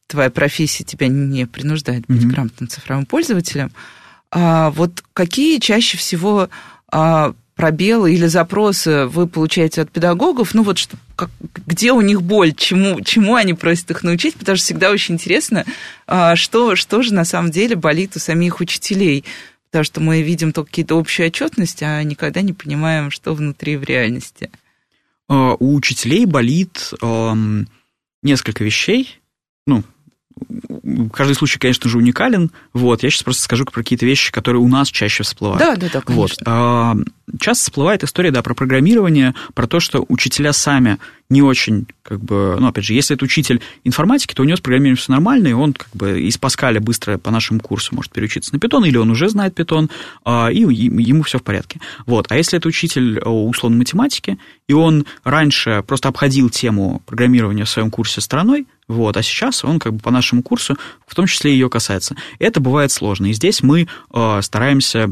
твоя профессия тебя не принуждает быть угу. грамотным цифровым пользователем. А вот какие чаще всего а, пробелы или запросы вы получаете от педагогов, ну вот что, как, где у них боль, чему, чему они просят их научить, потому что всегда очень интересно, а, что, что же на самом деле болит у самих учителей, потому что мы видим только какие-то общие отчетности, а никогда не понимаем, что внутри в реальности.
У учителей болит несколько вещей, ну, каждый случай, конечно же, уникален. Вот, я сейчас просто скажу про какие-то вещи, которые у нас чаще всплывают.
Да, да, да, конечно. Вот.
А, часто всплывает история, да, про программирование, про то, что учителя сами не очень, как бы, ну, опять же, если это учитель информатики, то у него с программированием все нормально, и он, как бы, из Паскаля быстро по нашему курсу может переучиться на питон, или он уже знает питон, а, и ему все в порядке. Вот. А если это учитель, условно, математики, и он раньше просто обходил тему программирования в своем курсе стороной, вот, а сейчас он как бы по нашему курсу в том числе ее касается. Это бывает сложно. И здесь мы э, стараемся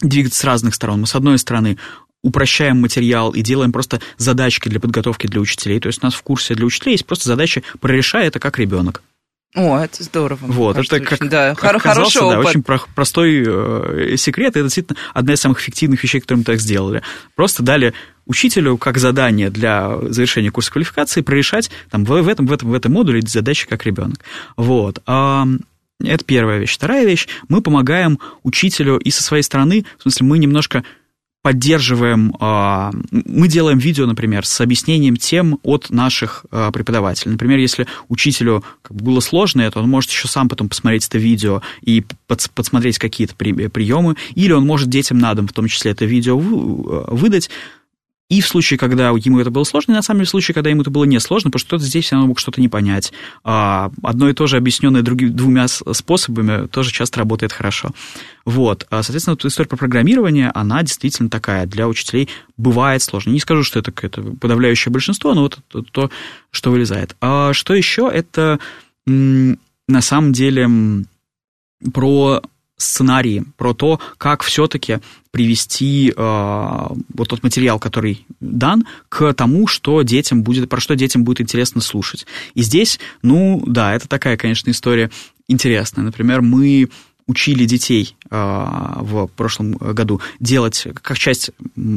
двигаться с разных сторон. Мы, с одной стороны, упрощаем материал и делаем просто задачки для подготовки для учителей. То есть у нас в курсе для учителей есть просто задача «прорешай это как ребенок».
О, это здорово.
Вот,
кажется,
это как,
очень, да,
как
хор- хороший
да,
опыт.
очень про- простой э, секрет, это действительно одна из самых эффективных вещей, которые мы так сделали. Просто дали учителю как задание для завершения курса квалификации прорешать там, в, в этом, в этом, в этом модуле эти задачи как ребенок. Вот. Это первая вещь. Вторая вещь, мы помогаем учителю и со своей стороны, в смысле, мы немножко поддерживаем, а, мы делаем видео, например, с объяснением тем от наших а, преподавателей. Например, если учителю было сложно это, он может еще сам потом посмотреть это видео и подс- подсмотреть какие-то при- приемы, или он может детям на дом в том числе это видео вы- выдать, и в случае, когда ему это было сложно, и на самом деле в случае, когда ему это было несложно, потому что кто-то здесь все равно мог что-то не понять. А Одно и то же, объясненное другими, двумя способами, тоже часто работает хорошо. Вот. А, Соответственно, вот история про программирование, она действительно такая. Для учителей бывает сложно. Не скажу, что это какое-то подавляющее большинство, но вот это то, что вылезает. А что еще? Это на самом деле про сценарии, про то, как все-таки привести э, вот тот материал, который дан, к тому, что детям будет, про что детям будет интересно слушать. И здесь, ну да, это такая, конечно, история интересная. Например, мы учили детей э, в прошлом году делать, как часть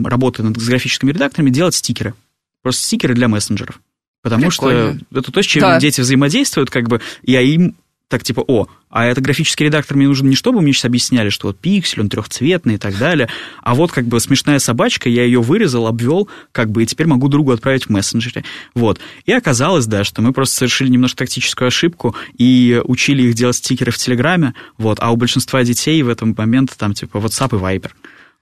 работы над, графическими редакторами, делать стикеры. Просто стикеры для мессенджеров. Потому
Прикольно.
что это то, с чем
Да.
дети взаимодействуют, как бы, я им так типа, о, а это графический редактор мне нужен не чтобы мне сейчас объясняли, что вот пиксель, он трехцветный и так далее, а вот как бы смешная собачка, я ее вырезал, обвел, как бы, и теперь могу другу отправить в мессенджере. Вот. И оказалось, да, что мы просто совершили немножко тактическую ошибку и учили их делать стикеры в Телеграме, вот, а у большинства детей в этом момент там типа WhatsApp и Viber.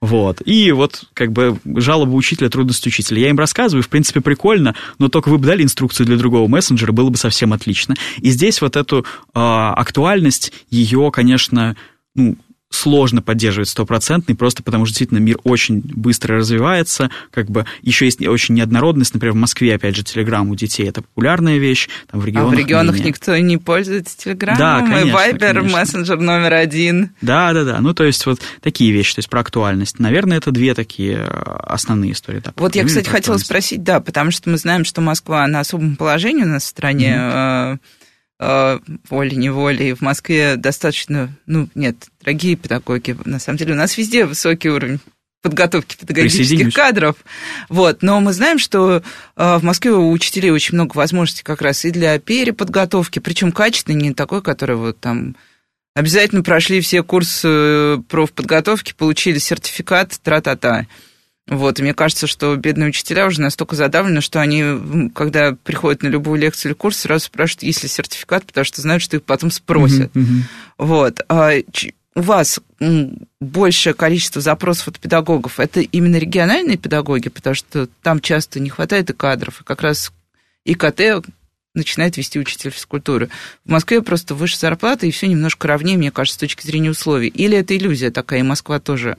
Вот. И вот как бы жалоба учителя, трудность учителя. Я им рассказываю, в принципе, прикольно, но только вы бы дали инструкцию для другого мессенджера, было бы совсем отлично. И здесь вот эту а, актуальность, ее, конечно, ну, сложно поддерживать стопроцентный, просто потому что действительно мир очень быстро развивается, как бы еще есть очень неоднородность, например, в Москве, опять же, Телеграм у детей это популярная вещь, там в
А
регионах
в регионах
менее.
никто не пользуется Телеграмом,
Да,
и
конечно,
Вайбер,
конечно.
мессенджер номер один.
Да, да, да. Ну, то есть вот такие вещи, то есть про актуальность. Наверное, это две такие э, основные истории. Да,
Вот я, кстати, хотела спросить, да, потому что мы знаем, что Москва на особом положении у нас в стране, э, волей-неволей. В Москве достаточно, ну, нет, дорогие педагоги. На самом деле у нас везде высокий уровень подготовки педагогических кадров. Вот. Но мы знаем, что э, в Москве у учителей очень много возможностей как раз и для переподготовки, причем качественной, не такой, которая вот там обязательно прошли все курсы э, профподготовки, получили сертификат, тра-та-та. Вот, и мне кажется, что бедные учителя уже настолько задавлены, что они, когда приходят на любую лекцию или курс, сразу спрашивают, есть ли сертификат, потому что знают, что их потом спросят.
Мгм, мгм.
Вот. А у вас большее количество запросов от педагогов. Это именно региональные педагоги, потому что там часто не хватает и кадров. И как раз ИКТ начинает вести учитель физкультуры. В Москве просто выше зарплата, и все немножко ровнее, мне кажется, с точки зрения условий. Или это иллюзия такая, и Москва тоже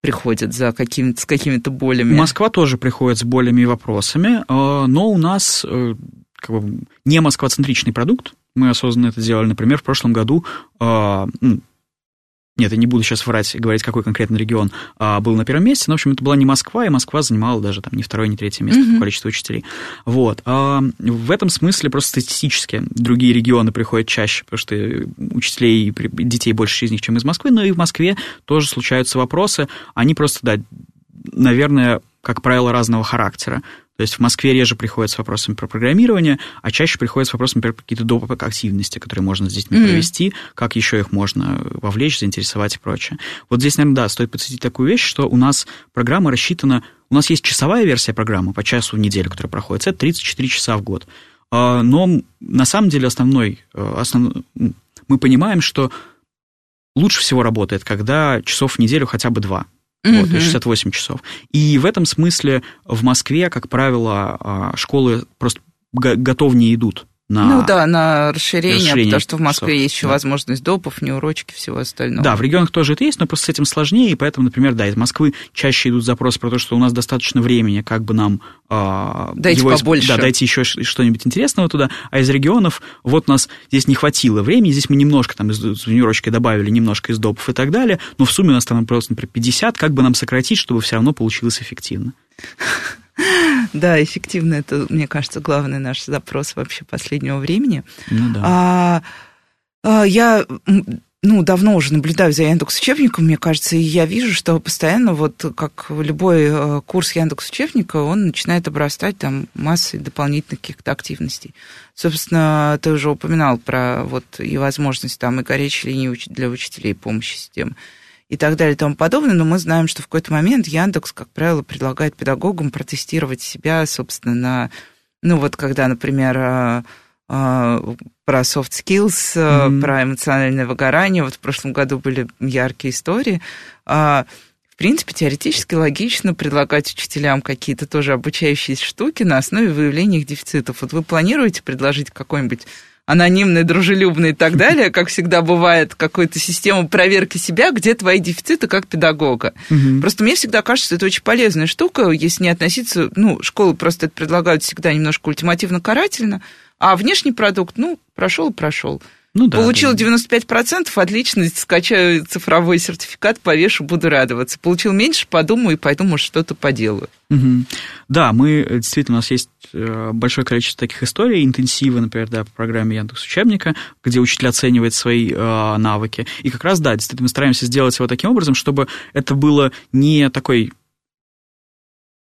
приходит за какими-то, с какими-то болями.
Москва тоже приходит с болями и вопросами, э, но у нас э, как бы не москвоцентричный продукт. Мы осознанно это делали. Например, в прошлом году э, ну, нет, я не буду сейчас врать и говорить, какой конкретно регион а, был на первом месте, но, в общем, это была не Москва, и Москва занимала даже там не второе, не третье место
Мгм.
по количеству учителей. Вот. А, в этом смысле просто статистически другие регионы приходят чаще, потому что учителей и детей больше из них, чем из Москвы, но и в Москве тоже случаются вопросы. Они просто, да, наверное, как правило, разного характера. То есть в Москве реже приходят с вопросами про программирование, а чаще приходят с вопросами про какие-то доп. активности, которые можно с детьми
Мгм.
провести, как еще их можно вовлечь, заинтересовать и прочее. Вот здесь, наверное, да, стоит подсветить такую вещь, что у нас программа рассчитана... У нас есть часовая версия программы по часу в неделю, которая проходит. Это 34 часа в год. А, Но на самом деле основной... э, основ- Мы понимаем, что лучше всего работает, когда часов в неделю хотя бы два. Вот,
Мгм.
есть 68 часов. И в этом смысле в Москве, как правило, а, школы просто го- готовнее идут на...
Ну да, на расширение,
расширение
потому что в Москве
часов,
есть еще
да.
возможность допов, неурочки, всего остального.
Да, в регионах тоже это есть, но просто с этим сложнее, и поэтому, например, да, из Москвы чаще идут запросы про то, что у нас достаточно времени, как бы нам а,
Дайте
его
побольше.
Да, дайте еще что-нибудь интересного туда, а из регионов вот у нас здесь не хватило времени, здесь мы немножко там из с внеурочкой добавили немножко из допов и так далее, но в сумме у нас там просто, например, 50, как бы нам сократить, чтобы все равно получилось эффективно.
Да, эффективно это, мне кажется, главный наш запрос вообще последнего времени.
Ну да.
А, а, я ну, давно уже наблюдаю за Яндекс учебником, мне кажется, и я вижу, что постоянно, вот как любой э, курс Яндекс учебника, он начинает обрастать там массой дополнительных каких-то активностей. Собственно, ты уже упоминал про вот и возможность там и горячей линии для учителей помощи системы и так далее и тому подобное, но мы знаем, что в какой-то момент Яндекс, как правило, предлагает педагогам протестировать себя, собственно, на, ну вот когда, например, э, а, про soft skills, mm-hmm. про эмоциональное выгорание. Вот в прошлом году были яркие истории. А, в принципе, теоретически логично предлагать учителям какие-то тоже обучающиеся штуки на основе выявления их дефицитов. Вот вы планируете предложить какой-нибудь анонимный, дружелюбный и так далее, как всегда бывает, какую-то систему проверки себя, где твои дефициты как педагога. Угу. Просто мне всегда кажется, что это очень полезная штука, если не относиться, ну, школы просто это предлагают всегда немножко ультимативно-карательно, а внешний продукт, ну, прошел и прошел. Ну, да, Получил да. 95%, отлично, скачаю цифровой сертификат, повешу, буду радоваться. Получил меньше, подумаю и пойду, может, что-то поделаю.
Угу. Да, мы, э, действительно, у нас есть э, большое количество таких историй, интенсивы, например, да, по программе Яндекс Учебника, где учитель оценивает свои э, навыки. И как раз, да, действительно, мы стараемся сделать его таким образом, чтобы это было не такой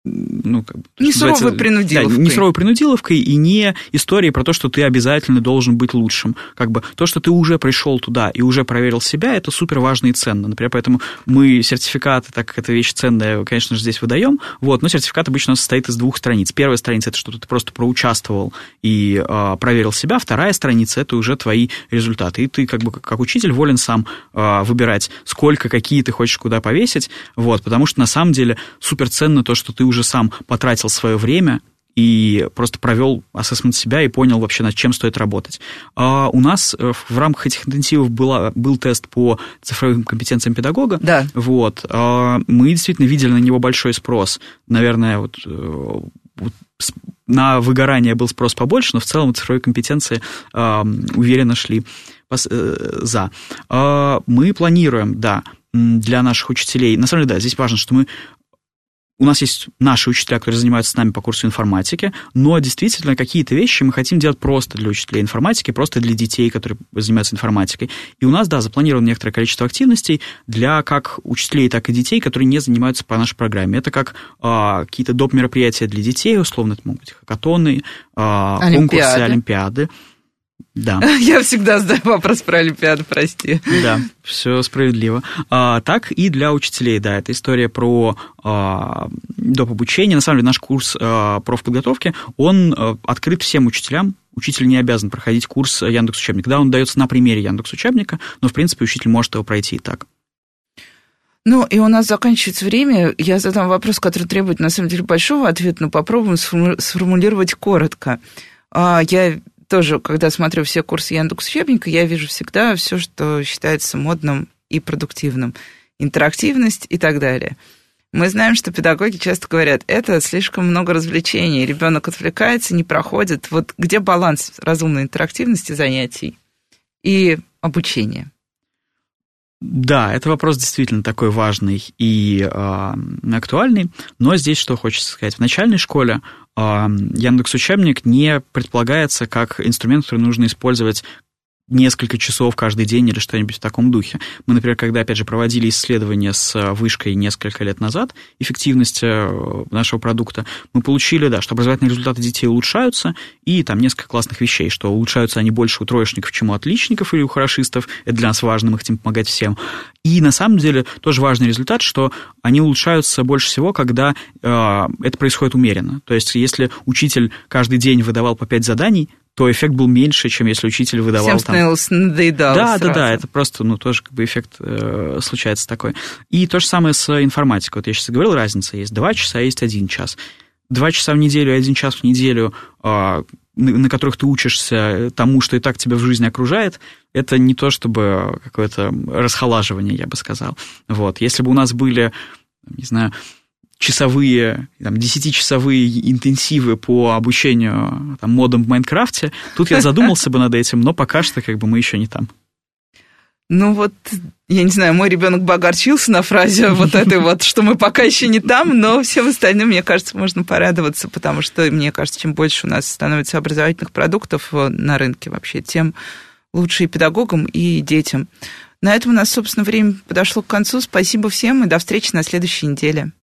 ну, как бы, не суровой принудиловкой.
Да, не суровой принудиловкой и не истории про то, что ты обязательно должен быть лучшим. Как бы то, что ты уже пришел туда и уже проверил себя, это супер важно и ценно. Например, поэтому мы сертификаты, так как это вещь ценная, конечно же, здесь выдаем. Вот, но сертификат обычно состоит из двух страниц. Первая страница это что ты просто проучаствовал и э, проверил себя. Вторая страница это уже твои результаты. И ты как бы как учитель волен сам э, выбирать, сколько, какие ты хочешь куда повесить. Вот, потому что на самом деле супер ценно то, что ты уже сам потратил свое время и просто провел ассессмент себя и понял вообще, над чем стоит работать. А у нас э, в рамках этих интенсивов была, был тест по цифровым компетенциям педагога.
Да.
Вот. А мы действительно видели на него большой спрос. Наверное, вот, э, вот на выгорание был спрос побольше, но в целом цифровые компетенции э, уверенно шли пос, э, за. Э, мы планируем, да, для наших учителей. На самом деле, да, здесь важно, что мы у нас есть наши учителя, которые занимаются с нами по курсу информатики, но действительно какие-то вещи мы хотим делать просто для учителей информатики, просто для детей, которые занимаются информатикой. И у нас, да, запланировано некоторое количество активностей для как учителей, так и детей, которые не занимаются по нашей программе. Это как а, какие-то доп. мероприятия для детей, условно, это могут быть хакатоны, а, конкурсы, олимпиады. Да.
Я всегда задаю вопрос про Олимпиаду, прости.
Да, все справедливо. А, так и для учителей, да, это история про а, доп. обучение. На самом деле наш курс а, профподготовки, он а, открыт всем учителям, учитель не обязан проходить курс Яндекс Учебник. Да, он дается на примере Яндекс Учебника, но, в принципе, учитель может его пройти и так.
Ну, и у нас заканчивается время. Я задам вопрос, который требует, на самом деле, большого ответа, но попробуем сформулировать коротко. А, я тоже, когда смотрю все курсы Яндекс учебника, я вижу всегда все, что считается модным и продуктивным. Интерактивность и так далее. Мы знаем, что педагоги часто говорят, это слишком много развлечений, ребенок отвлекается, не проходит. Вот где баланс разумной интерактивности занятий и обучения?
Да, это вопрос действительно такой важный и э, актуальный, но здесь что хочется сказать. В начальной школе э, Яндекс Учебник не предполагается как инструмент, который нужно использовать несколько часов каждый день или что-нибудь в таком духе. Мы, например, когда, опять же, проводили исследования с э, вышкой несколько лет назад, эффективность э, нашего продукта, мы получили, да, что образовательные результаты детей улучшаются, и там несколько классных вещей, что улучшаются они больше у троечников, чем у отличников или у хорошистов. Это для нас важно, мы хотим помогать всем. И на самом деле тоже важный результат, что они улучшаются больше всего, когда э, это происходит умеренно. То есть если учитель каждый день выдавал по пять заданий, то эффект был меньше, чем если учитель выдавал
Всем становилось там... надоедало
Да, сразу. да, да, это просто, ну, тоже как бы эффект э, случается такой. И то же самое с информатикой. Вот я сейчас говорил, разница есть два часа, а есть один час. Два часа в неделю, один час в неделю, э, на которых ты учишься тому, что и так тебя в жизни окружает, это не то чтобы какое-то расхолаживание, я бы сказал. Вот. Если бы у нас были, не знаю, часовые, там, десятичасовые интенсивы по обучению там, модам в Майнкрафте, тут я задумался бы над этим, но пока что как бы мы еще не там.
Ну вот, я не знаю, мой ребенок бы огорчился на фразе вот этой вот, что мы пока еще не там, но всем остальным, мне кажется, можно порадоваться, потому что, мне кажется, чем больше у нас становится образовательных продуктов на рынке вообще, тем лучше и педагогам, и детям. На этом у нас, собственно, время подошло к концу. Спасибо всем и до встречи на следующей неделе.